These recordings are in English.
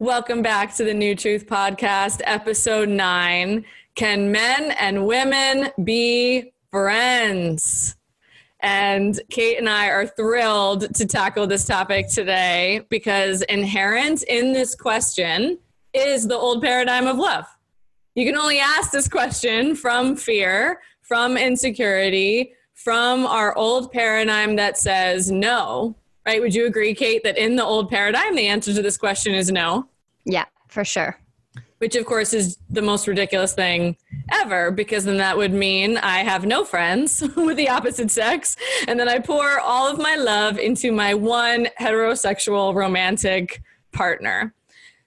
Welcome back to the New Truth Podcast, episode nine. Can men and women be friends? And Kate and I are thrilled to tackle this topic today because inherent in this question is the old paradigm of love. You can only ask this question from fear, from insecurity, from our old paradigm that says no, right? Would you agree, Kate, that in the old paradigm, the answer to this question is no? Yeah, for sure. Which, of course, is the most ridiculous thing ever, because then that would mean I have no friends with the opposite sex. And then I pour all of my love into my one heterosexual romantic partner.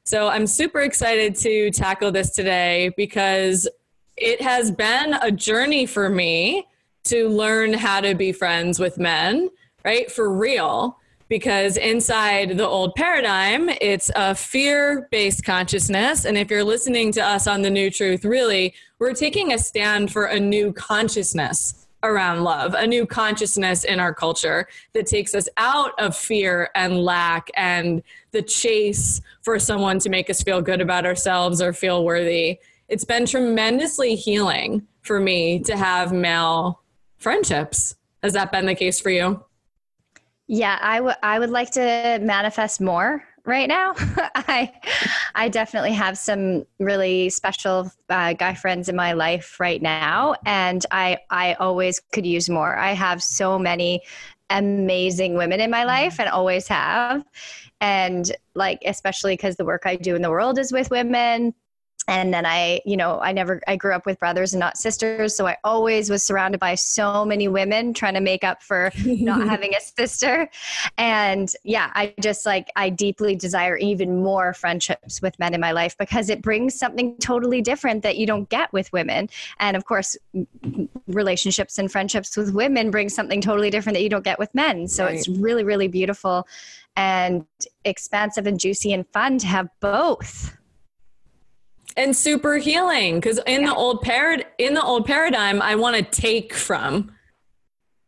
So I'm super excited to tackle this today because it has been a journey for me to learn how to be friends with men, right? For real because inside the old paradigm, it's a fear based consciousness. And if you're listening to us on The New Truth, really, we're taking a stand for a new consciousness around love, a new consciousness in our culture that takes us out of fear and lack and the chase for someone to make us feel good about ourselves or feel worthy. It's been tremendously healing for me to have male friendships. Has that been the case for you? Yeah, I would I would like to manifest more right now. I I definitely have some really special uh, guy friends in my life right now, and I I always could use more. I have so many amazing women in my life, and always have, and like especially because the work I do in the world is with women and then i you know i never i grew up with brothers and not sisters. So i always was surrounded by so many women trying to make up for not having a sister. And yeah i just like i deeply desire even more friendships with men in my life because it brings something totally different that you don't get with women. And of course relationships and friendships with women bring something totally different that you don't get with men. So right. it's really really beautiful and expansive and juicy and fun to have both and super healing because in yeah. the old parad in the old paradigm i want to take from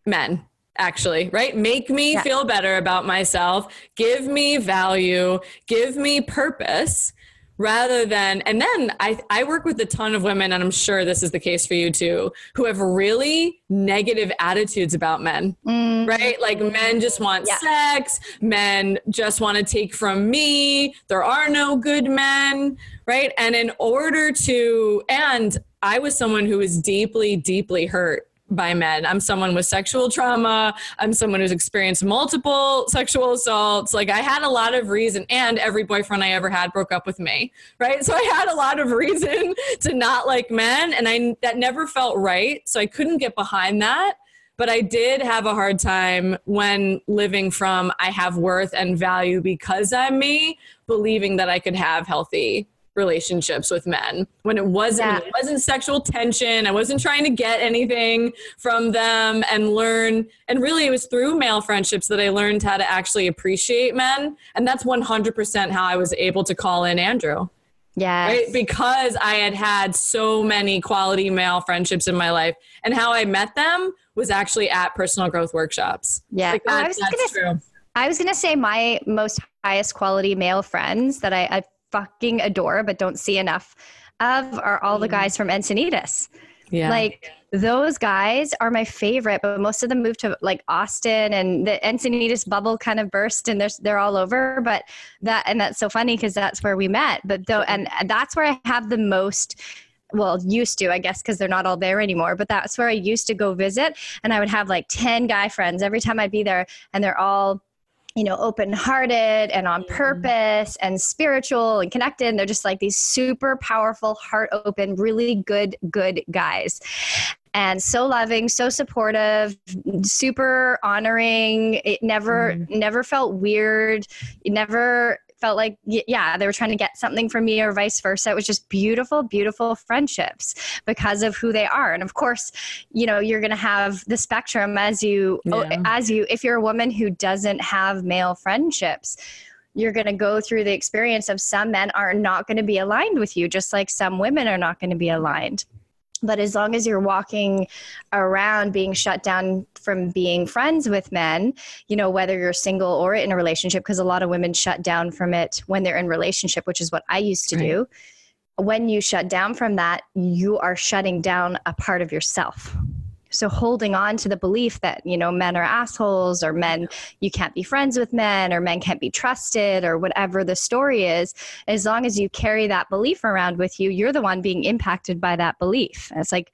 men actually right make me yeah. feel better about myself give me value give me purpose rather than and then I, I work with a ton of women and i'm sure this is the case for you too who have really negative attitudes about men mm. right like men just want yeah. sex men just want to take from me there are no good men right and in order to and i was someone who was deeply deeply hurt by men. I'm someone with sexual trauma. I'm someone who's experienced multiple sexual assaults. Like I had a lot of reason, and every boyfriend I ever had broke up with me, right? So I had a lot of reason to not like men, and I that never felt right. So I couldn't get behind that. But I did have a hard time when living from I have worth and value because I'm me, believing that I could have healthy relationships with men. When it wasn't yeah. it wasn't sexual tension. I wasn't trying to get anything from them and learn and really it was through male friendships that i learned how to actually appreciate men. And that's 100% how i was able to call in andrew. Yeah right? Because i had had so many quality male friendships in my life and how i met them was actually at personal growth workshops. Yeah. Like that, I was that's gonna, true. I was going to say my most highest quality male friends that I, I fucking adore but don't see enough of are all the guys from Encinitas. Yeah. Like those guys are my favorite, but most of them moved to like Austin and the Encinitas bubble kind of burst and they're, they're all over. But that, and that's so funny because that's where we met. But though, and that's where I have the most well used to i guess because they're not all there anymore but that's where i used to go visit and i would have like 10 guy friends every time i'd be there and they're all you know, open hearted and on purpose and spiritual and connected. And they're just like these super powerful, heart open, really good, good guys. And so loving, so supportive, super honoring. It never, mm-hmm. never felt weird. It never felt like yeah they were trying to get something from me or vice versa. It was just beautiful beautiful friendships because of who they are. And of course you know you're going to have the spectrum as you oh, yeah. as you if you're a woman who doesn't have male friendships you're going to go through the experience of some men are not going to be aligned with you just like some women are not going to be aligned but as long as you're walking around being shut down from being friends with men you know whether you're single or in a relationship because a lot of women shut down from it when they're in relationship which is what i used to right. do when you shut down from that you are shutting down a part of yourself so holding on to the belief that you know men are assholes or men you can't be friends with men or men can't be trusted or whatever the story is as long as you carry that belief around with you you're the one being impacted by that belief. And it's like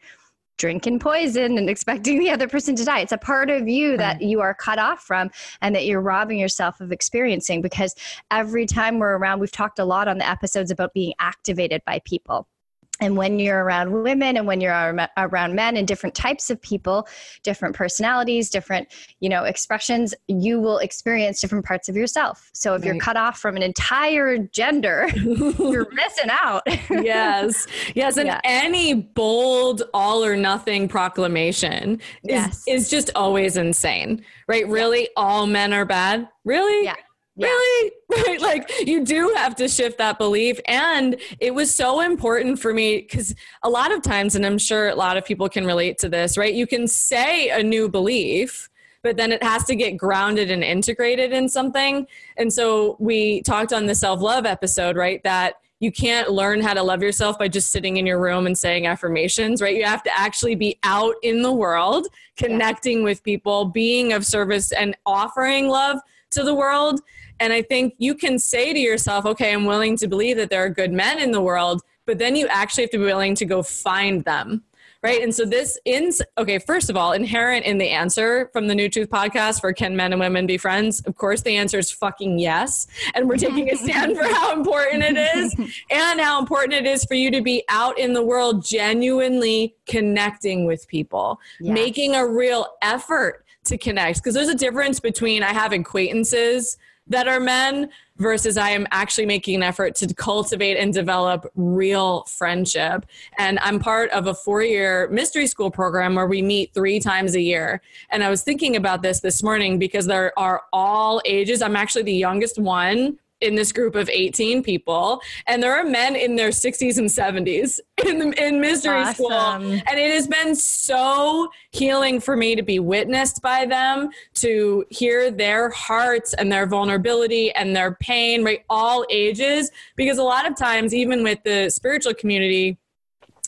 drinking poison and expecting the other person to die. It's a part of you that you are cut off from and that you're robbing yourself of experiencing because every time we're around, we've talked a lot on the episodes about being activated by people and when you're around women and when you're around men and different types of people different personalities different you know expressions you will experience different parts of yourself so if right. you're cut off from an entire gender you're missing out yes yes and yeah. any bold all or nothing proclamation is, yes. is just always insane right really yeah. all men are bad really yeah yeah. really right like you do have to shift that belief and it was so important for me because a lot of times and i'm sure a lot of people can relate to this right you can say a new belief but then it has to get grounded and integrated in something and so we talked on the self-love episode right that you can't learn how to love yourself by just sitting in your room and saying affirmations, right? You have to actually be out in the world, connecting yeah. with people, being of service, and offering love to the world. And I think you can say to yourself, okay, I'm willing to believe that there are good men in the world, but then you actually have to be willing to go find them. Right. And so this ins okay, first of all, inherent in the answer from the New Truth podcast for can men and women be friends? Of course, the answer is fucking yes. And we're taking a stand for how important it is and how important it is for you to be out in the world genuinely connecting with people, yes. making a real effort to connect. Because there's a difference between I have acquaintances that are men versus I am actually making an effort to cultivate and develop real friendship. And I'm part of a four year mystery school program where we meet three times a year. And I was thinking about this this morning because there are all ages. I'm actually the youngest one in this group of 18 people and there are men in their 60s and 70s in the, in mystery awesome. school. and it has been so healing for me to be witnessed by them to hear their hearts and their vulnerability and their pain right all ages. Because a lot of times even with the spiritual community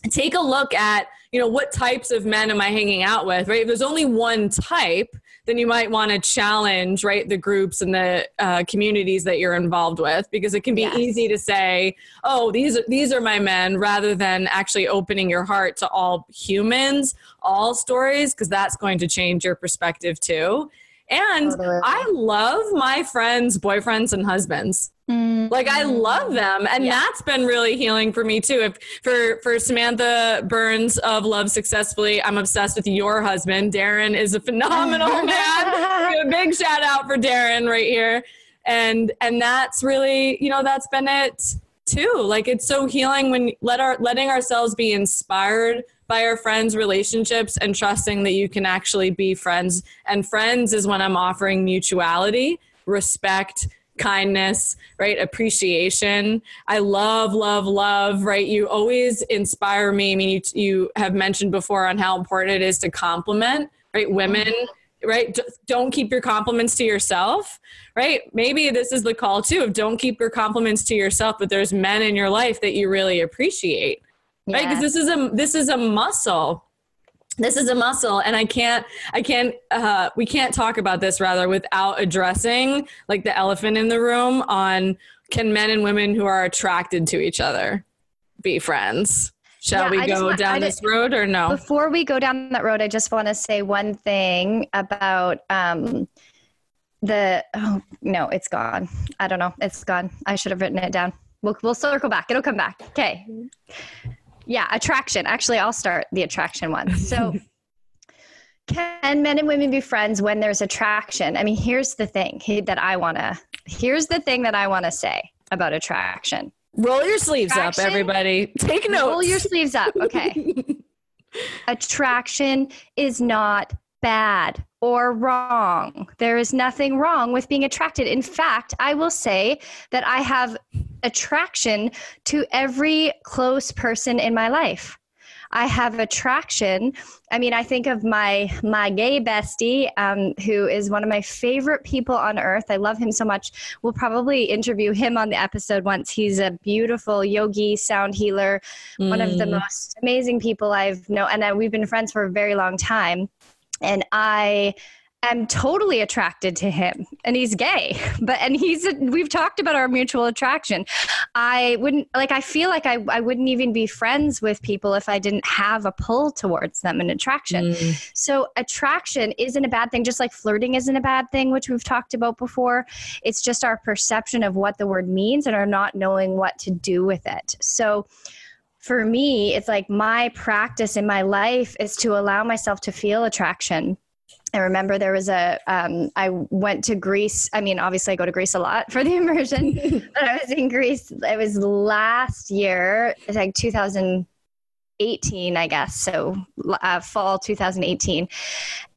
take a look at you know what types of men am i hanging out with right? If there's only one type then you might want to challenge right the groups and the uh, communities that you're involved with because it can be yes. easy to say oh these are these are my men rather than actually opening your heart to all humans all stories because that's going to change your perspective too and totally. I love my friends' boyfriends and husbands. Mm-hmm. Like I love them, and yeah. that's been really healing for me too. If for for Samantha Burns of Love Successfully, I'm obsessed with your husband. Darren is a phenomenal man. a big shout out for Darren right here, and and that's really you know that's been it too. Like it's so healing when let our letting ourselves be inspired by our friends' relationships and trusting that you can actually be friends. And friends is when I'm offering mutuality, respect, kindness, right? Appreciation. I love, love, love, right? You always inspire me. I mean, you, you have mentioned before on how important it is to compliment, right? Women, right? Don't keep your compliments to yourself, right? Maybe this is the call too of don't keep your compliments to yourself, but there's men in your life that you really appreciate yeah. right because this is a this is a muscle. This is a muscle and i can't i can't uh, we can't talk about this rather without addressing like the elephant in the room on can men and women who are attracted to each other be friends? Shall yeah, we go want, down this road or no? Before we go down that road i just want to say one thing about um the oh no it's gone. I don't know. It's gone. I should have written it down. We'll, we'll circle back. It'll come back. Okay yeah, attraction. Actually, I'll start the attraction one. So, can men and women be friends when there's attraction? I mean, here's the thing that I want to here's the thing that I want to say about attraction. Roll your sleeves attraction, up, everybody. Take notes. Roll your sleeves up. Okay. attraction is not bad or wrong. There is nothing wrong with being attracted. In fact, I will say that I have attraction to every close person in my life. I have attraction. I mean, I think of my my gay bestie, um, who is one of my favorite people on earth. I love him so much. We'll probably interview him on the episode once. He's a beautiful yogi, sound healer, mm. one of the mm. most amazing people I've known, and uh, we've been friends for a very long time. And I am totally attracted to him and he's gay but and he's we've talked about our mutual attraction. I wouldn't like i feel like i, I wouldn't even be friends with people if i didn't have a pull towards them an attraction. Mm. so attraction isn't a bad thing just like flirting isn't a bad thing which we've talked about before. It's just our perception of what the word means and our not knowing what to do with it. So for me, it's like my practice in my life is to allow myself to feel attraction I remember there was a. Um, I went to Greece. I mean, obviously, I go to Greece a lot for the immersion, but I was in Greece. It was last year, it's like 2000, 18 i guess so uh, fall 2018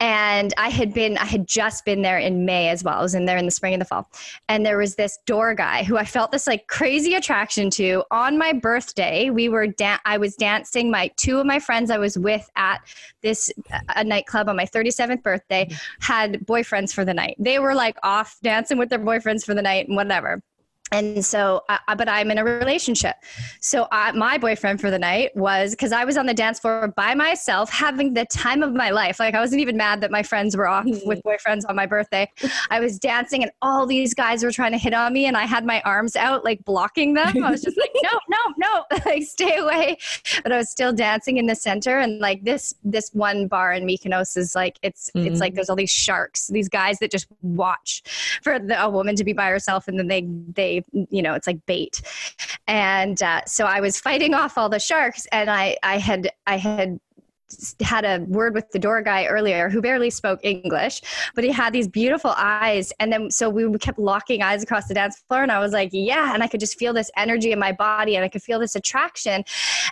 and i had been i had just been there in may as well. I was in there in the spring and the fall. And there was this door guy who i felt this like crazy attraction to. On my birthday we were da- i was dancing my two of my friends i was with at this a nightclub on my 37th birthday had boyfriends for the night. They were like off dancing with their boyfriends for the night and whatever and so I, but i'm in a relationship so I, my boyfriend for the night was because i was on the dance floor by myself having the time of my life like i wasn't even mad that my friends were off mm-hmm. with boyfriends on my birthday i was dancing and all these guys were trying to hit on me and i had my arms out like blocking them i was just like no no no like stay away but i was still dancing in the center and like this this one bar in mykonos is like it's mm-hmm. it's like mm-hmm. there's all these sharks these guys that just watch for the, a woman to be by herself and then they they you know, it's like bait. And uh, so I was fighting off all the sharks, and I, I had, I had had a word with the door guy earlier who barely spoke English, but he had these beautiful eyes. And then so we kept locking eyes across the dance floor. And I was like, yeah. And I could just feel this energy in my body and I could feel this attraction.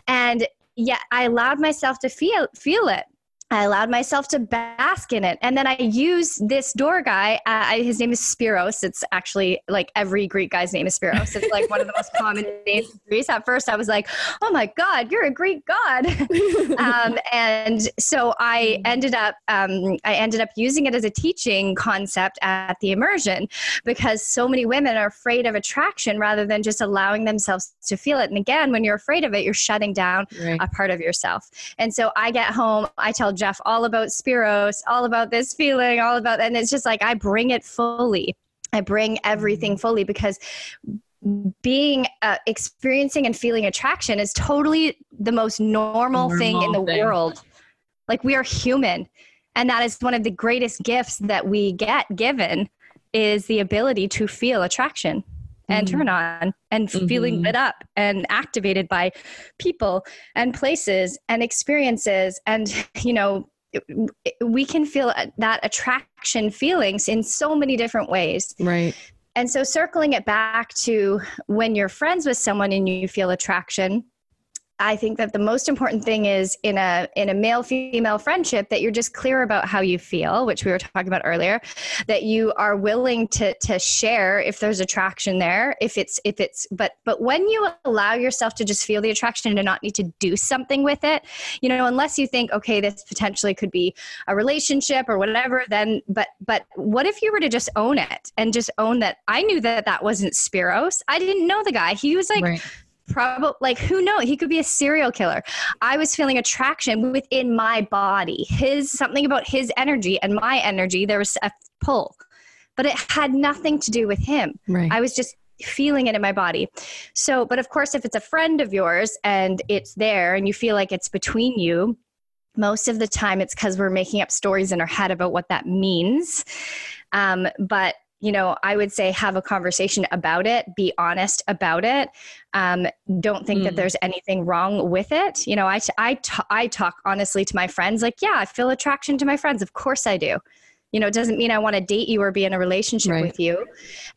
And yet I allowed myself to feel feel it. I allowed myself to bask in it. And then I use this door guy. Uh, his name is Spiros. It's actually like every Greek guy's name is Spiros. It's like one of the most common names in Greece. At first, I was like, oh my God, you're a Greek god. um, and so I ended up, um, I ended up using it as a teaching concept at the immersion because so many women are afraid of attraction rather than just allowing themselves to feel it. And again, when you're afraid of it, you're shutting down right. a part of yourself. And so I get home, I tell Jeff all about Spiros, all about this feeling, all about, and it's just like I bring it fully. I bring everything mm. fully because being uh, experiencing and feeling attraction is totally the most normal, normal thing in the thing. world. Like we are human, and that is one of the greatest gifts that we get given is the ability to feel attraction and mm-hmm. turn on and mm-hmm. feeling lit up and activated by people and places and experiences and you know we can feel that attraction feelings in so many different ways right and so circling it back to when you're friends with someone and you feel attraction I think that the most important thing is in a in a male female friendship that you're just clear about how you feel, which we were talking about earlier, that you are willing to to share if there's attraction there, if it's if it's but but when you allow yourself to just feel the attraction and not need to do something with it, you know, unless you think okay, this potentially could be a relationship or whatever, then but but what if you were to just own it and just own that I knew that that wasn't Spiros. I didn't know the guy. He was like right probably like who knows he could be a serial killer. I was feeling attraction within my body his something about his energy and my energy there was a pull but it had nothing to do with him. Right. i was just feeling it in my body. So but of course if it's a friend of yours and it's there and you feel like it's between you most of the time it's because we're making up stories in our head about what that means. Um, but you know i would say have a conversation about it be honest about it. Um, don't think that Mm. there's anything wrong with it. You know I, I, t- I talk honestly to my friends like yeah i feel attraction to my friends. Of course i do you know it doesn't mean i want to date you or be in a relationship Right. with you.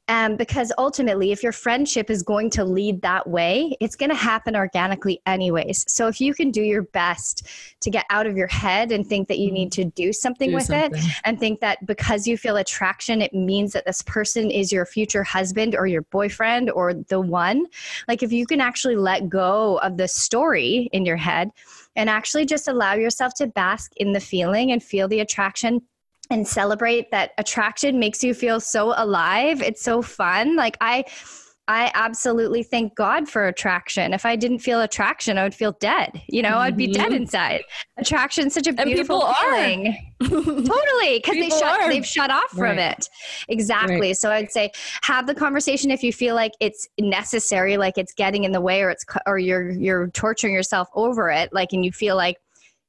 Um, because ultimately if your friendship is going to lead that way it's going to happen organically anyways. So if you can do your best to get out of your head and think that you need to do something Do with it and think that because you feel attraction it means that this person is your future husband or your boyfriend or the one like if you can actually let go of the story in your head and actually just allow yourself to bask in the feeling and feel the attraction and celebrate that attraction makes you feel so alive. It's so fun. Like i i absolutely thank god for attraction. If i didn't feel attraction i would feel dead. You know i'd be dead Mhm. inside. Attraction such a beautiful feeling. Totally because they shut are. they've shut off from it. Exactly. So i'd say have the conversation if you feel like it's necessary like it's getting in the way or it's or you're you're torturing yourself over it like and you feel like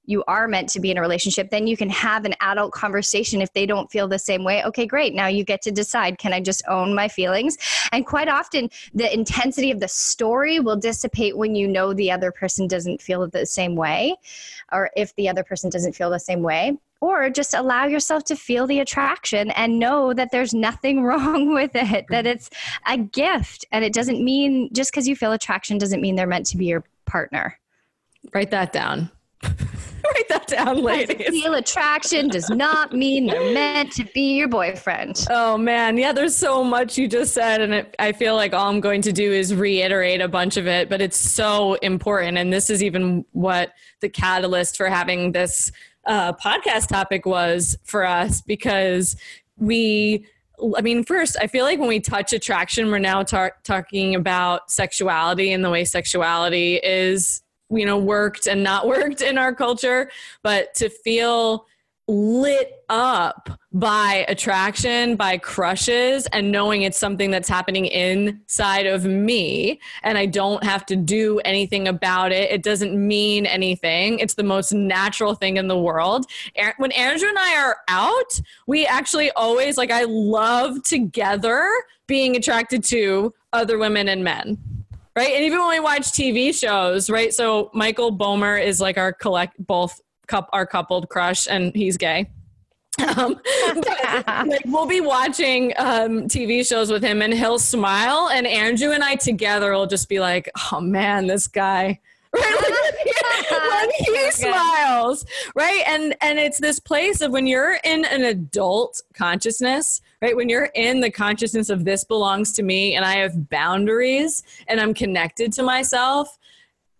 you are meant to be in a relationship then you can have an adult conversation if they don't feel the same way. Okay great. Now you get to decide can i just own my feelings? And quite often the intensity of the story will dissipate when you know the other person doesn't feel the same way or if the other person doesn't feel the same way or just allow yourself to feel the attraction and know that there's nothing wrong with it that it's a gift. And it doesn't mean just because you feel attraction doesn't mean they're meant to be your partner. Write that down. Write that down, ladies. feel attraction does not mean they're meant to be your boyfriend Oh man, yeah, there's so much you just said, and it, I feel like all I'm going to do is reiterate a bunch of it, but it's so important. And this is even what the catalyst for having this uh, podcast topic was for us because we. I mean, first, I feel like when we touch attraction, we're now tar- talking about sexuality and the way sexuality is, you know, worked and not worked in our culture. But to feel lit up by attraction, by crushes, and knowing it's something that's happening inside of me and I don't have to do anything about it. It doesn't mean anything. It's the most natural thing in the world. When Andrew and I are out, we actually always, like, I love together being attracted to other women and men right? And even when we watch TV shows, right? So Michael Bomer is like our collect both cup our coupled crush, and he's gay. Um, but, like we'll be watching um, TV shows with him, and he'll smile, and Andrew and I together will just be like, "Oh man, this guy." Right? Like, when he smiles, right? And and it's this place of when you're in an adult consciousness, right? When you're in the consciousness of this belongs to me, and I have boundaries, and I'm connected to myself.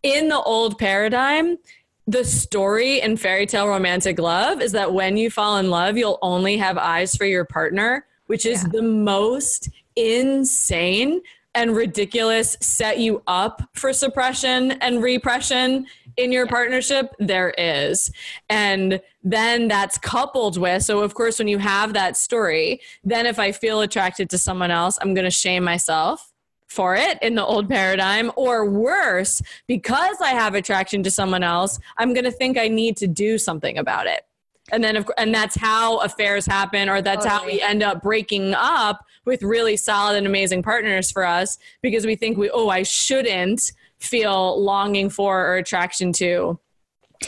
In the old paradigm, the story in fairy tale romantic love is that when you fall in love, you'll only have eyes for your partner, which is Yeah. the most insane and ridiculous set you up for suppression and repression in your partnership? There is. And then that's coupled with so of course when you have that story then if i feel attracted to someone else i'm going to shame myself for it in the old paradigm. Or worse because i have attraction to someone else i'm going to think i need to do something about it and then of and that's how affairs happen or that's how we end up breaking up with really solid and amazing partners for us because we think we oh i shouldn't feel longing for or attraction to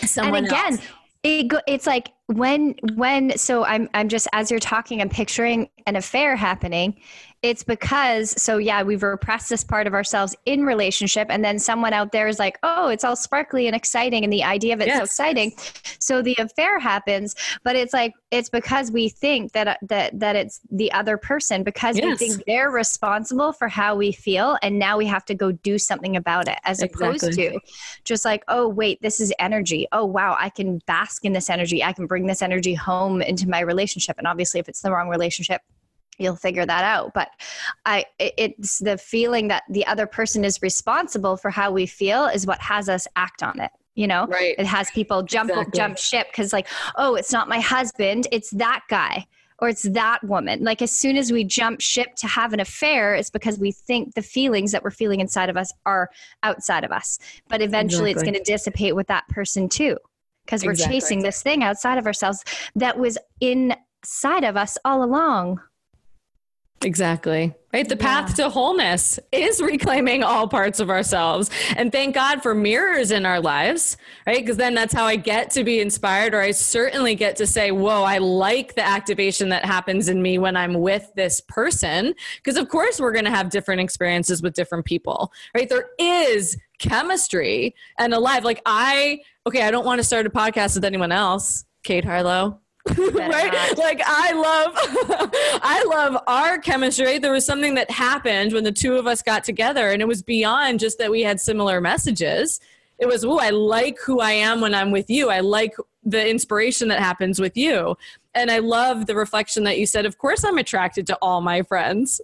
someone and again else. it go, it's like when when so i'm i'm just as you're talking i'm picturing an affair happening it's because so yeah we've repressed this part of ourselves in relationship and then someone out there is like oh it's all sparkly and exciting and the idea of it's so exciting. So the affair happens but it's like it's because we think that uh, that that it's the other person because we think they're responsible for how we feel and now we have to go do something about it as opposed to just like oh wait this is energy. Oh wow i can bask in this energy. I can bring this energy home into my relationship. And obviously if it's the wrong relationship you'll figure that out but i it's the feeling that the other person is responsible for how we feel is what has us act on it you know right it has people jump exactly. jump ship because like oh it's not my husband it's that guy or it's that woman like as soon as we jump ship to have an affair it's because we think the feelings that we're feeling inside of us are outside of us but eventually exactly. it's going to dissipate with that person too because we're exactly. chasing this thing outside of ourselves that was inside of us all along Exactly. Right. The yeah. path to wholeness is reclaiming all parts of ourselves. And thank God for mirrors in our lives, right? Because then that's how I get to be inspired, or I certainly get to say, Whoa, I like the activation that happens in me when I'm with this person. Because, of course, we're going to have different experiences with different people, right? There is chemistry and alive. Like, I, okay, I don't want to start a podcast with anyone else, Kate Harlow right not. like i love love our chemistry there was something that happened when the two of us got together and it was beyond just that we had similar messages it was oh i like who i am when i'm with you i like the inspiration that happens with you and i love the reflection that you said of course i'm attracted to all my friends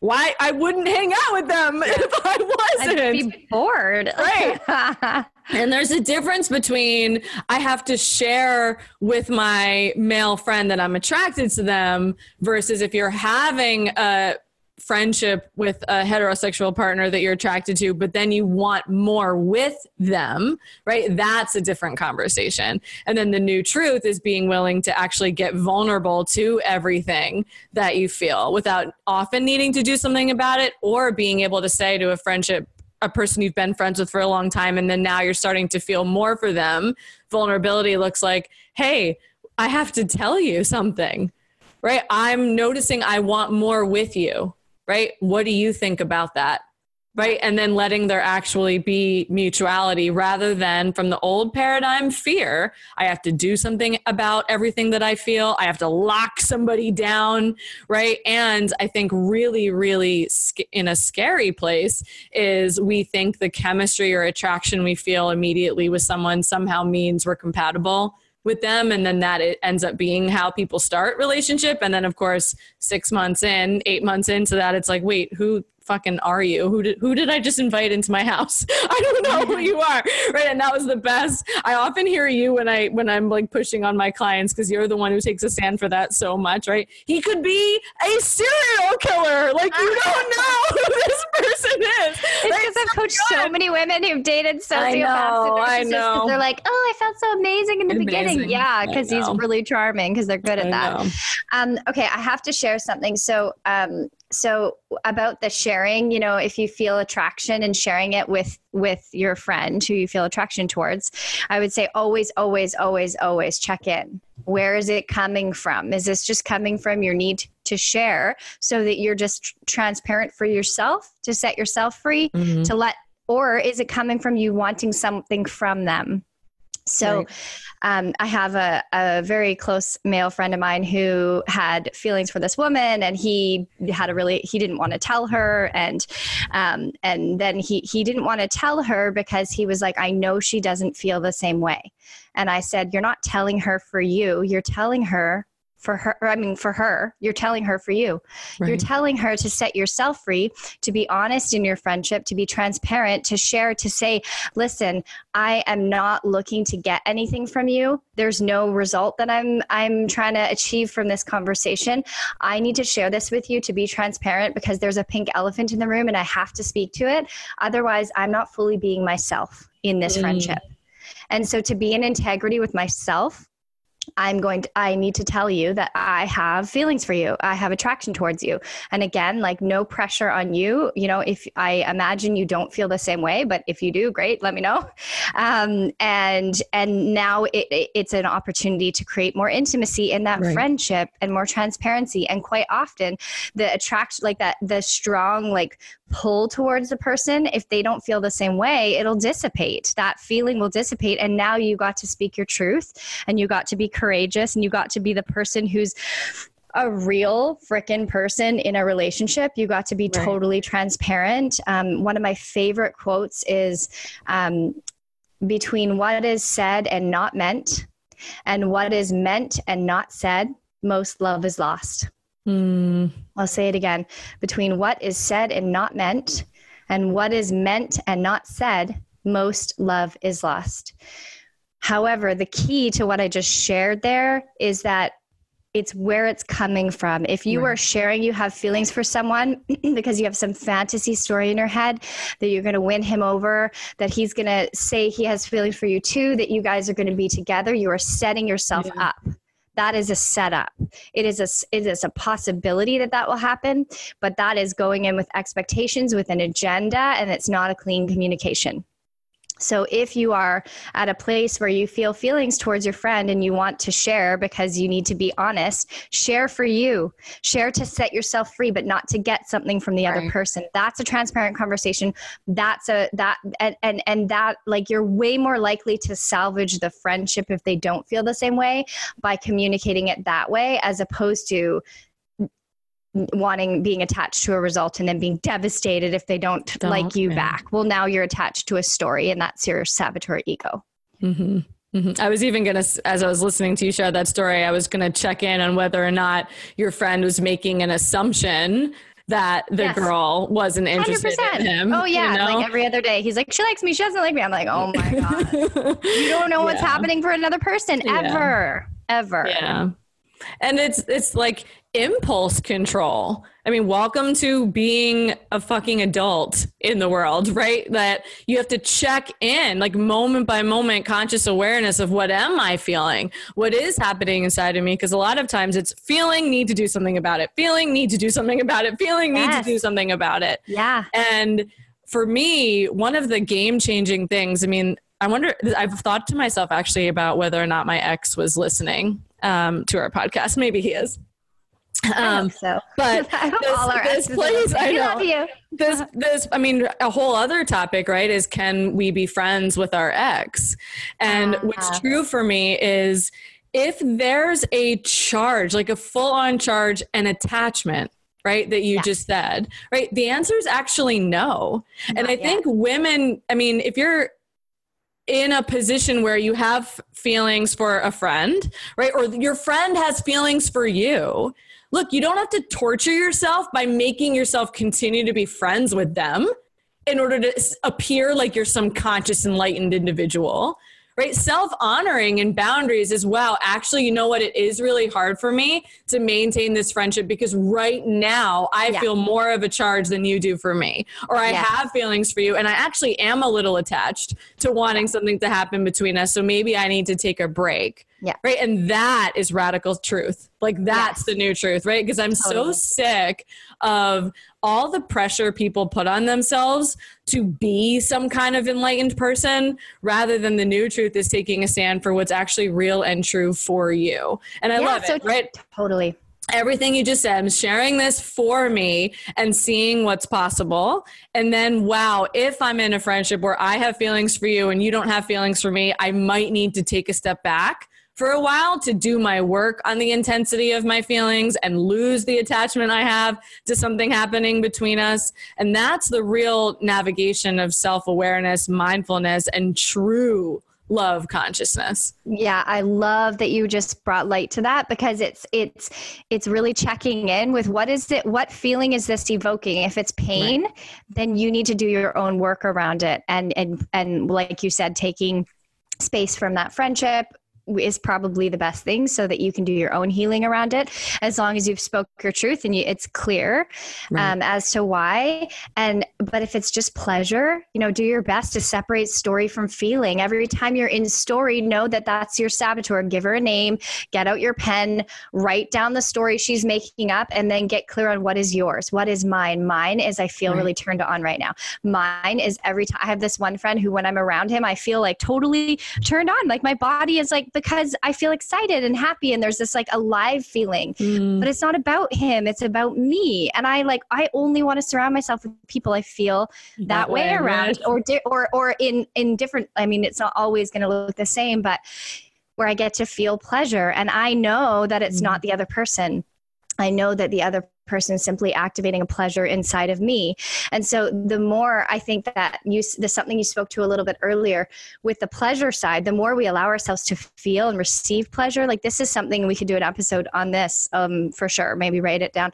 why I wouldn't hang out with them if I wasn't. I'd be bored. Right. and there's a difference between I have to share with my male friend that I'm attracted to them versus if you're having a friendship with a heterosexual partner that you're attracted to, but then you want more with them, right? That's a different conversation. And then the new truth is being willing to actually get vulnerable to everything that you feel without often needing to do something about it or being able to say to a friendship, a person you've been friends with for a long time, and then now you're starting to feel more for them. Vulnerability looks like, hey, I have to tell you something right? I'm noticing I want more with you right? What do you think about that? Right. And then letting there actually be mutuality rather than from the old paradigm fear. I have to do something about everything that I feel. I have to lock somebody down. Right. And I think really, really in a scary place is we think the chemistry or attraction we feel immediately with someone somehow means we're compatible with them and then that it ends up being how people start relationship and then of course 6 months in 8 months into that it's like wait who fucking are you? Who did who did I just invite into my house? I don't know who you are. Right. And that was the best. I often hear you when I when I'm like pushing on my clients because you're the one who takes a stand for that so much, right? He could be a serial killer. Like you don't know who this person is. It's because? I've coached so many women who've dated sociopaths. I know. I know. They're like, oh, I felt so amazing in the amazing. beginning. Yeah, because he's really charming because they're good at I that. Um, okay, I have to share something. So um, so about the sharing you know if you feel attraction and sharing it with with your friend who you feel attraction towards i would say always always always always check in. Where is it coming from? Is this just coming from your need to share so that you're just transparent for yourself to set yourself free mm-hmm. to let or is it coming from you wanting something from them so right. um, I have a, a very close male friend of mine who had feelings for this woman and he had a really he didn't want to tell her and um, and then he he didn't want to tell her because he was like I know she doesn't feel the same way and I said you're not telling her for you you're telling her for her i mean for her you're telling her for you. Right. you're telling her to set yourself free to be honest in your friendship to be transparent to share to say listen i am not looking to get anything from you. There's no result that i'm i'm trying to achieve from this conversation. I need to share this with you to be transparent because there's a pink elephant in the room and i have to speak to it. Otherwise i'm not fully being myself in this mm. friendship. And so to be in integrity with myself I'm going to, I need to tell you that I have feelings for you. I have attraction towards you. And again, like no pressure on you. You know, if I imagine you don't feel the same way, but if you do, great, let me know. Um, and, and now it, it, it's an opportunity to create more intimacy in that right. friendship and more transparency. And quite often the attraction, like that, the strong, like pull towards the person, if they don't feel the same way, it'll dissipate. That feeling will dissipate. And now you got to speak your truth and you got to be courageous and you got to be the person who's a real freaking person in a relationship. You got to be right. totally transparent. Um, one of my favorite quotes is um, between what is said and not meant, and what is meant and not said, most love is lost. Mm. I'll say it again. Between what is said and not meant, and what is meant and not said, most love is lost. However, the key to what I just shared there is that it's where it's coming from. If you right. are sharing, you have feelings for someone because you have some fantasy story in your head that you're going to win him over, that he's going to say he has feelings for you too, that you guys are going to be together, you are setting yourself yeah. up that is a setup. It is a it is a possibility that that will happen but that is going in with expectations with an agenda and it's not a clean communication so, if you are at a place where you feel feelings towards your friend and you want to share because you need to be honest, share for you. Share to set yourself free, but not to get something from the right. other person. That's a transparent conversation. That's a that and, and and that like you're way more likely to salvage the friendship if they don't feel the same way by communicating it that way as opposed to wanting being attached to a result and then being devastated if they don't, don't like you yeah. back. Well, now you're attached to a story and that's your saboteur ego. Mm-hmm. Mm-hmm. I was even going to, as I was listening to you share that story, I was going to check in on whether or not your friend was making an assumption that the yes. girl wasn't interested 100%. in him. Oh yeah, you know? like every other day, he's like, "She likes me, she doesn't like me." I'm like, "Oh my god, you don't know what's yeah. happening for another person ever, yeah. ever." Yeah, and it's it's like impulse control. I mean, welcome to being a fucking adult in the world, right? That you have to check in, like moment by moment, conscious awareness of what am I feeling? What is happening inside of me? Because a lot of times it's feeling, need to do something about it, feeling, need to do something about it, feeling, yes. need to do something about it. Yeah. And for me, one of the game changing things, I mean, I wonder, I've thought to myself actually about whether or not my ex was listening um, to our podcast. Maybe he is. Um, so. But this, this place, I know. This, this, I mean, a whole other topic, right? Is can we be friends with our ex? And uh, what's true for me is if there's a charge, like a full on charge and attachment, right that you yeah. just said right the answer is actually no Not and i yet. think women i mean if you're in a position where you have feelings for a friend, right? Or your friend has feelings for you. Look, you don't have to torture yourself by making yourself continue to be friends with them in order to appear like you're some conscious, enlightened individual right? Self honoring and boundaries as well. Actually, you know what? It is really hard for me to maintain this friendship because right now I yeah. feel more of a charge than you do for me, or I have feelings for you, and I actually am a little attached to wanting something to happen between us. So maybe I need to take a break. Yeah. Right. And that is radical truth. Like that's yes. the new truth, right? Because I'm totally. so sick of all the pressure people put on themselves to be some kind of enlightened person rather than the new truth is taking a stand for what's actually real and true for you. And I yeah, love it, right? Totally everything you just said. I'm sharing this for me and seeing what's possible. And then, wow, if I'm in a friendship where I have feelings for you and you don't have feelings for me, I might need to take a step back for a while to do my work on the intensity of my feelings and lose the attachment I have to something happening between us. And that's the real navigation of self awareness, mindfulness, and true love consciousness. Yeah, I love that you just brought light to that because it's it's it's really checking in with what is it what feeling is this evoking? If it's pain, right. then you need to do your own work around it and and and like you said taking space from that friendship is probably the best thing so that you can do your own healing around it as long as you've spoke your truth and you, it's clear right. um, as to why. And but if it's just pleasure you know do your best to separate story from feeling. Every time you're in story know that that's your saboteur. Give her a name get out your pen write down the story she's making up and then get clear on what is yours. What is mine? Mine is i feel right. really turned on right now. Mine is every time i have this one friend who when i'm around him i feel like totally turned on. Like my body is like because I feel excited and happy and there's this like alive feeling. Mm. But it's not about him, it's about me. And I like I only want to surround myself with people I feel that, that way, way, around or di- or or in in different I mean it's not always going to look the same, but where I get to feel pleasure and I know that it's mm. not the other person. I know that the other person simply activating a pleasure inside of me. And so the more I think that you, there's something you spoke to a little bit earlier with the pleasure side, the more we allow ourselves to feel and receive pleasure. Like this is something we could do an episode on this um, for sure. Maybe write it down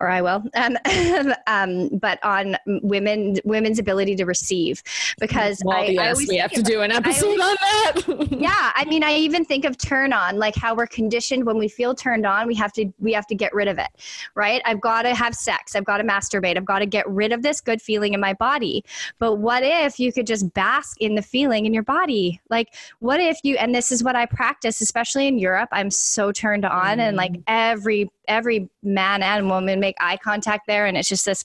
or I will. Um, um, but on women, women's ability to receive, because well, I, yes, I we have to do an episode on that. yeah, I mean, I even think of turn on, like how we're conditioned when we feel turned on, we have to we have to get rid of it, right? I've got to have sex, I've got to masturbate, I've got to get rid of this good feeling in my body. But what if you could just bask in the feeling in your body? Like, what if you? And this is what I practice, especially in Europe. I'm so turned on, mm. and like mm. every every man and woman make eye contact there and it's just this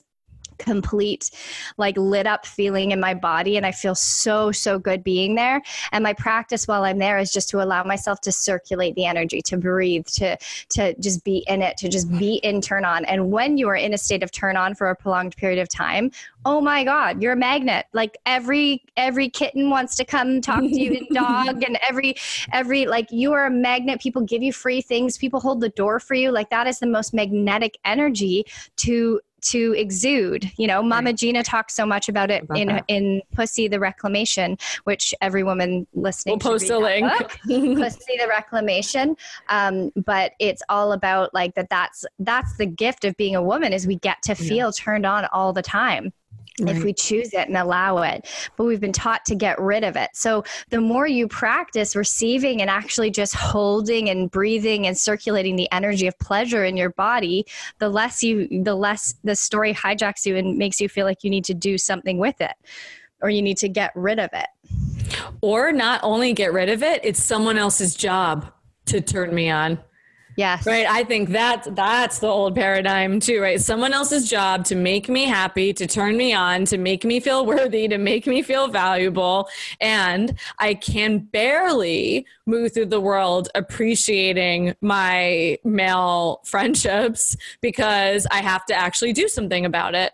complete like lit up feeling in my body and I feel so so good being there. And my practice while I'm there is just to allow myself to circulate the energy to breathe to to just be in it to just be in turn on. And when you are in a state of turn on for a prolonged period of time oh my god you're a magnet. Like every every kitten wants to come talk to you and dog and every every like you are a magnet. People give you free things. People hold the door for you. Like that is the most magnetic energy to to exude. You know, Mama right. Gena talks so much about it about in that. in Pussy the Reclamation, which every woman listening we'll post a link. Pussy the Reclamation, um, but it's all about like that. That's that's the gift of being a woman is we get to feel yeah. turned on all the time right. if we choose it and allow it. But we've been taught to get rid of it. So the more you practice receiving and actually just holding and breathing and circulating the energy of pleasure in your body, the less you, the less the story hijacks you and makes you feel like you need to do something with it or you need to get rid of it. Or not only get rid of it, it's someone else's job to turn me on. Yes. Right. I think that that's the old paradigm too, right? Someone else's job to make me happy, to turn me on, to make me feel worthy, to make me feel valuable. And I can barely move through the world appreciating my male friendships because I have to actually do something about it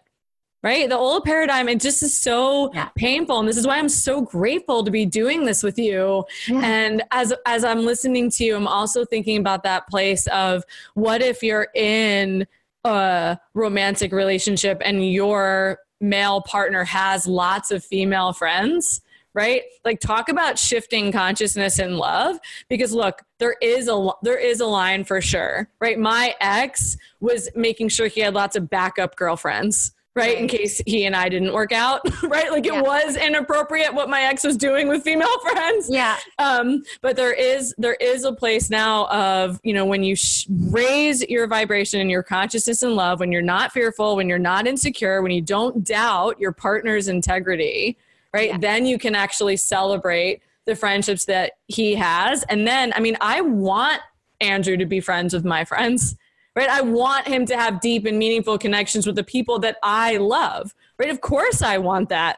right? The old paradigm, it just is so yeah. painful. And this is why I'm so grateful to be doing this with you. Yeah. And as as I'm listening to you, I'm also thinking about that place of what if you're in a romantic relationship and your male partner has lots of female friends right like talk about shifting consciousness in love because look there is a there is a line for sure right my ex was making sure he had lots of backup girlfriends right? In case he and I didn't work out, right? Like it yeah. was inappropriate what my ex was doing with female friends. Yeah. Um, but there is there is a place now of you know when you sh- raise your vibration and your consciousness and love, when you're not fearful, when you're not insecure, when you don't doubt your partner's integrity, right? Yeah. Then you can actually celebrate the friendships that he has, and then I mean I want Andrew to be friends with my friends right? I want him to have deep and meaningful connections with the people that I love, right? Of course, I want that.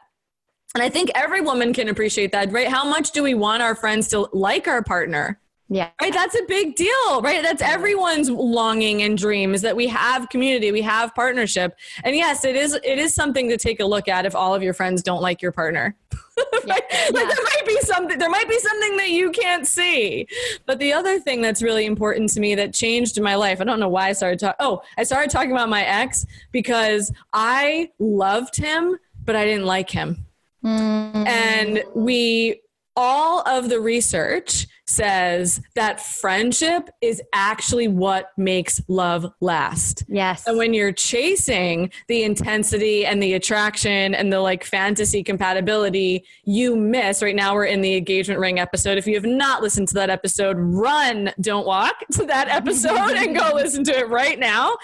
And I think every woman can appreciate that, right? How much do we want our friends to like our partner? Yeah. Right. That's a big deal, right? That's everyone's longing and dream is that we have community, we have partnership. And yes, it is it is something to take a look at if all of your friends don't like your partner. Yeah. like, yeah. like there might be something there might be something that you can't see. But the other thing that's really important to me that changed my life. I don't know why I started talking oh, I started talking about my ex because I loved him, but I didn't like him. Mm. And we all of the research says that friendship is actually what makes love last. Yes. And when you're chasing the intensity and the attraction and the like fantasy compatibility, you miss. Right now, we're in the engagement ring episode. If you have not listened to that episode, run, don't walk to that episode and go listen to it right now.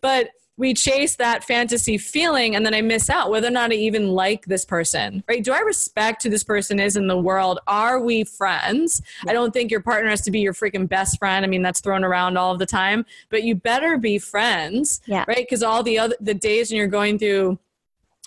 But we chase that fantasy feeling and then I miss out whether or not I even like this person, right? Do I respect who this person is in the world? Are we friends? Yeah. I don't think your partner has to be your freaking best friend. I mean, that's thrown around all of the time, but you better be friends, yeah. right? Because all the other, the days when you're going through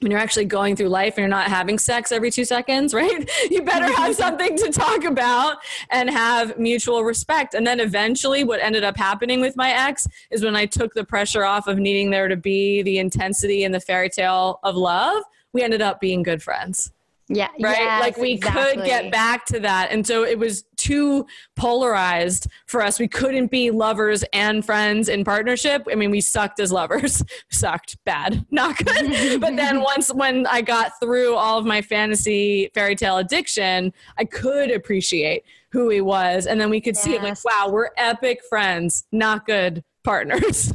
when you're actually going through life and you're not having sex every two seconds, right? You better have something to talk about and have mutual respect. And then eventually, what ended up happening with my ex is when I took the pressure off of needing there to be the intensity and the fairy tale of love, we ended up being good friends. Yeah. Right. Yes, like we exactly. could get back to that. And so it was too polarized for us. We couldn't be lovers and friends in partnership. I mean, we sucked as lovers, sucked bad, not good. but then once when I got through all of my fantasy fairy tale addiction, I could appreciate who he was. And then we could see it like, wow, we're epic friends, not good partners.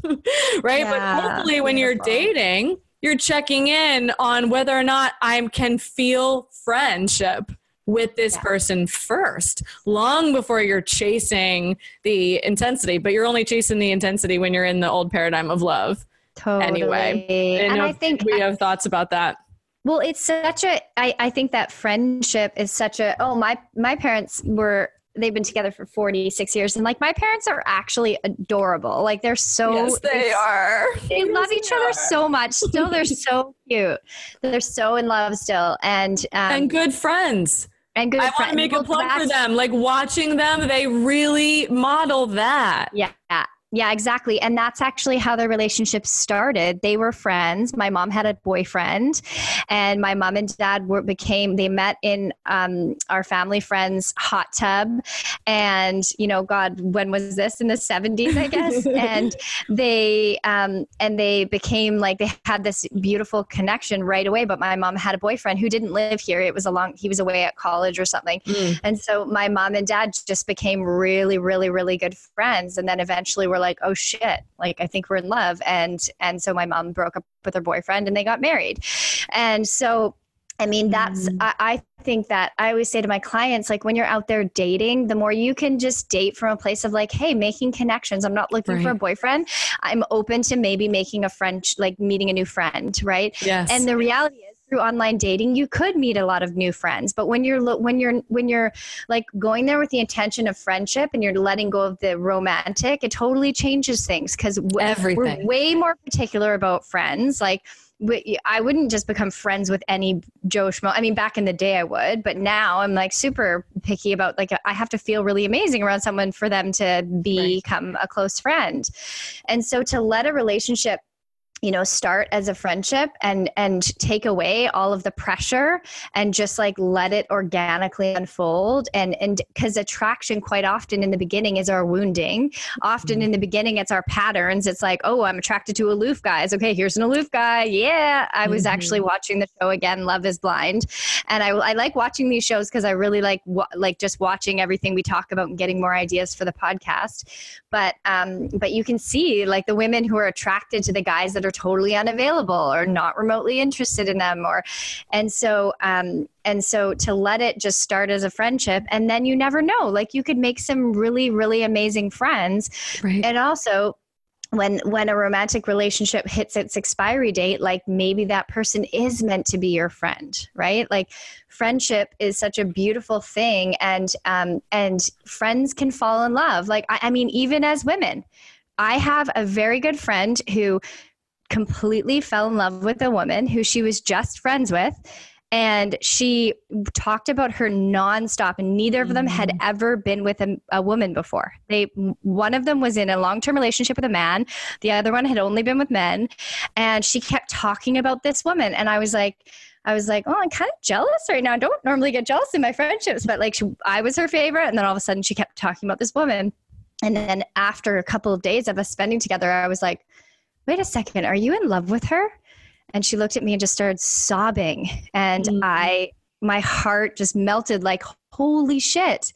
right. Yeah, but hopefully when you're dating, you're checking in on whether or not I can feel friendship with this Yeah. person first, long before you're chasing the intensity. But you're only chasing the intensity when you're in the old paradigm of love. Totally. Anyway, didn't and I think we have thoughts about that. Well, it's such a. I, I think that friendship is such a. Oh, my my parents were. They've been together for 46 years, and like my parents are actually adorable. Like they're so. yes, They are. They love each other so much. Still, they're so cute. They're so in love still, and um, and good friends. and good. I want to make a plug for them. Like watching them, they really model that. Yeah. Yeah, exactly. And that's actually how their relationship started. They were friends. My mom had a boyfriend, and my mom and dad were became they met in um, our family friends' hot tub. And you know, God, when was this? In the seventies, I guess. and they um, and they became like they had this beautiful connection right away. But my mom had a boyfriend who didn't live here. It was a long. He was away at college or something. Mm. And so my mom and dad just became really, really, really good friends. And then eventually we're like, oh shit, like I think we're in love. And and so my mom broke up with her boyfriend and they got married. And so I mean, that's, Mm. I, I think that I always say to my clients, like, when you're out there dating, the more you can just date from a place of like, hey, making connections. I'm not looking for a boyfriend. I'm open to maybe making a friend, like meeting a new friend, right? Yes. And the reality through online dating, you could meet a lot of new friends. But when you're when you're when you're like going there with the intention of friendship and you're letting go of the romantic, it totally changes things because we're way more particular about friends. Like I wouldn't just become friends with any Joe Schmo. I mean, back in the day I would, but now I'm like super picky about like I have to feel really amazing around someone for them to become a close friend. And so to let a relationship you know start as a friendship and and take away all of the pressure and just like let it organically unfold. And and because attraction quite often in the beginning is our wounding. Often in the beginning it's our patterns. It's like oh i'm attracted to aloof guys. Okay here's an aloof guy. Yeah i was Mhm. actually watching the show again love is blind. And i, I like watching these shows because i really like wa- like just watching everything we talk about and getting more ideas for the podcast. But um but you can see like the women who are attracted to the guys that are totally unavailable or not remotely interested in them or and so um and so to let it just start as a friendship and then you never know like you could make some really really amazing friends. Right. and also when when a romantic relationship hits its expiry date like maybe that person is meant to be your friend right? Like friendship is such a beautiful thing and um and friends can fall in love. Like I, I mean even as women i have a very good friend who completely fell in love with a woman who she was just friends with and she talked about her nonstop and neither of them had mm. ever been with a, a woman before they one of them was in a long-term relationship with a man the other one had only been with men and she kept talking about this woman and i was like I was like, oh, I'm kind of jealous right now. I don't normally get jealous in my friendships, but like she, I was her favorite. And then all of a sudden she kept talking about this woman. And then after a couple of days of us spending together, I was like, wait a second, are you in love with her? And she looked at me and just started sobbing. And Mhm. I, my heart just melted like, holy shit.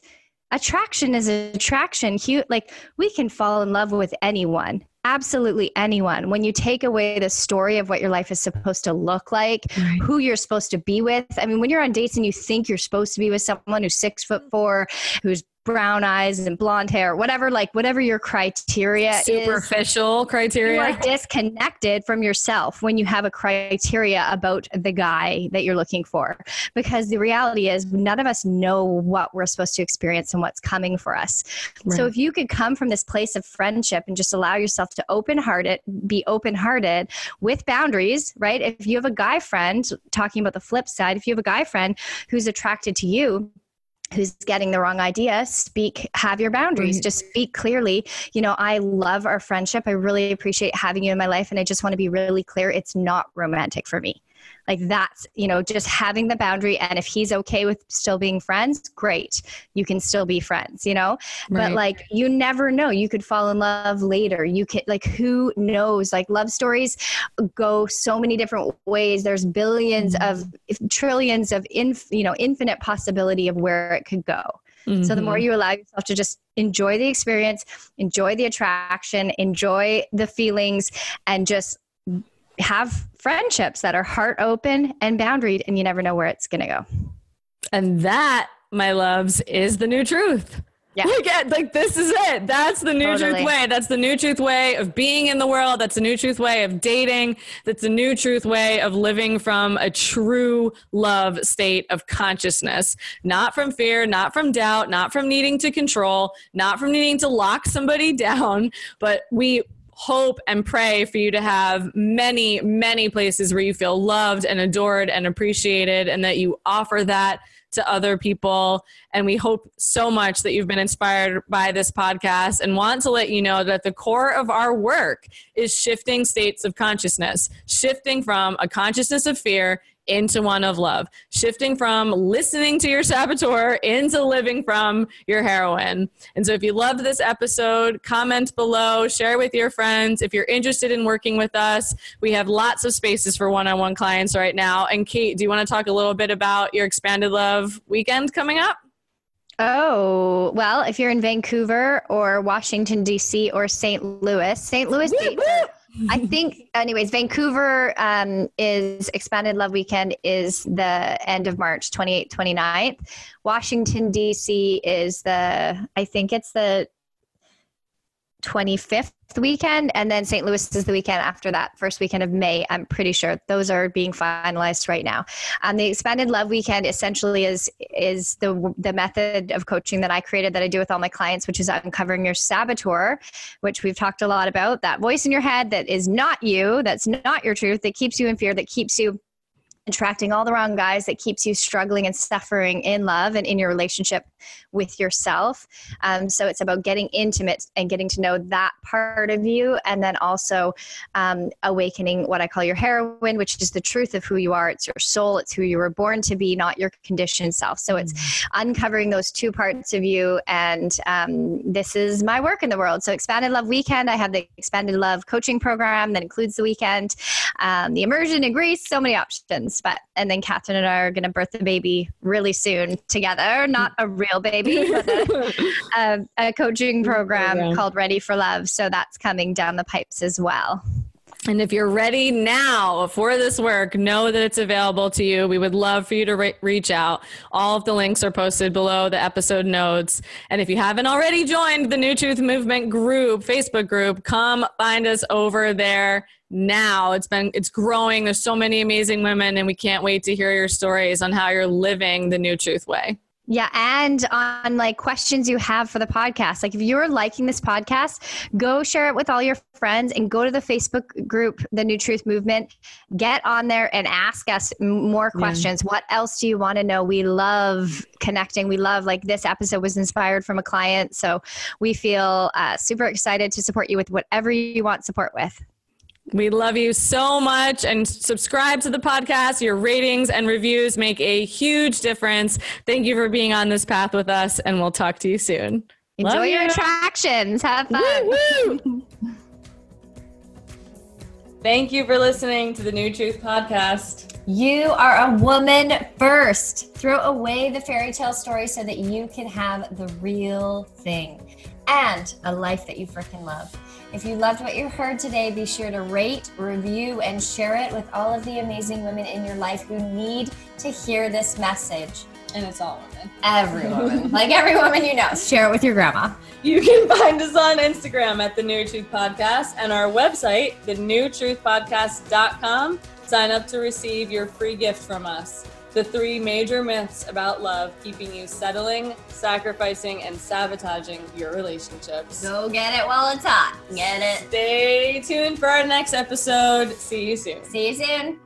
Attraction is attraction. Like we can fall in love with anyone, absolutely anyone. When you take away the story of what your life is supposed to look like, Right. who you're supposed to be with. I mean, when you're on dates and you think you're supposed to be with someone who's six foot four, who's brown eyes and blonde hair, whatever, like whatever your criteria is, Superficial You are disconnected from yourself when you have a criteria about the guy that you're looking for. Because the reality is, none of us know what we're supposed to experience and what's coming for us. So if you could come from this place of friendship and just allow yourself to open hearted, be open hearted with boundaries, right? If you have a guy friend, talking about the flip side, if you have a guy friend who's attracted to you, who's getting the wrong idea speak have your boundaries. Right. just speak clearly. You know i love our friendship. I really appreciate having you in my life and i just want to be really clear it's not romantic for me like that's you know just having the boundary and if he's okay with still being friends great. You can still be friends you know? Right. but like you never know. You could fall in love later. You could like who knows? Like love stories go so many different ways. There's billions of trillions of inf, you know infinite possibility of where it could go. Mm-hmm. So the more mm-hmm. you allow yourself to just enjoy the experience, enjoy the attraction, enjoy the feelings, and just have friendships that are heart open and boundaried, and you never know where it's going to go. And that, my loves, is the new truth. Yeah. Look at like this is it. That's the new totally. truth way. That's the new truth way of being in the world. That's the new truth way of dating. That's the new truth way of living from a true love state of consciousness. Not from fear, not from doubt, not from needing to control, not from needing to lock somebody down, but we hope and pray for you to have many, many places where you feel loved and adored and appreciated, and that you offer that to other people. And we hope so much that you've been inspired by this podcast and want to let you know that the core of our work is shifting states of consciousness, shifting from a consciousness of fear into one of love, shifting from listening to your saboteur into living from your heroine. And so if you loved this episode, comment below, share with your friends. If you're interested in working with us, we have lots of spaces for one on one clients right now. And Kate, do you want to talk a little bit about your Expanded Love weekend coming up? Oh, well, if you're in Vancouver or Washington, D.C. or St. Louis, St. Louis woo, woo. I think, anyways, Vancouver um, is Expanded Love Weekend is the end of March, 28th, 29th. Washington, D.C. is the, I think it's the 25th weekend and then st louis is the weekend after that first weekend of may i'm pretty sure. Those are being finalized right now. Um, the expanded love weekend essentially is is the the method of coaching that i created that i do with all my clients which is uncovering your saboteur which we've talked a lot about. That voice in your head that is not you that's not your truth that keeps you in fear that keeps you attracting all the wrong guys that keeps you struggling and suffering in love and in your relationship with yourself. Um, so it's about getting intimate and getting to know that part of you, and then also um, awakening what I call your heroine, which is the truth of who you are. It's your soul, it's who you were born to be, not your conditioned self. So it's mm-hmm. uncovering those two parts of you, and um, this is my work in the world. So Expanded Love Weekend, I have the Expanded Love coaching program that includes the weekend, um, the immersion in Greece, so many options. But and then Catherine and I are going to birth the baby really soon together. Not a real baby, but a, um, a, a coaching program, program called Ready for Love. So that's coming down the pipes as well. And if you're ready now for this work, know that it's available to you. We would love for you to re- reach out. All of the links are posted below the episode notes. And if you haven't already joined the New Truth Movement group, Facebook group, come find us over there now it's been it's growing there's so many amazing women and we can't wait to hear your stories on how you're living the new truth way yeah, and on like questions you have for the podcast. Like if you're liking this podcast, go share it with all your friends and go to the Facebook group, The New Truth Movement. Get on there and ask us more questions. Yeah. What else do you want to know? We love connecting. We love like this episode was inspired from a client. So we feel uh, super excited to support you with whatever you want support with. We love you so much and subscribe to the podcast. Your ratings and reviews make a huge difference. Thank you for being on this path with us, and we'll talk to you soon. Enjoy love your you. attractions. Have fun. Woo, woo. Thank you for listening to the New Truth Podcast. You are a woman first. Throw away the fairy tale story so that you can have the real thing and a life that you freaking love. If you loved what you heard today, be sure to rate, review, and share it with all of the amazing women in your life who need to hear this message. And it's all women. Every woman. like every woman you know. Share it with your grandma. You can find us on Instagram at The New Truth Podcast and our website, thenewtruthpodcast.com. Sign up to receive your free gift from us the three major myths about love keeping you settling, sacrificing, and sabotaging your relationships. Go get it while it's hot. Get it. Stay tuned for our next episode. See you soon. See you soon.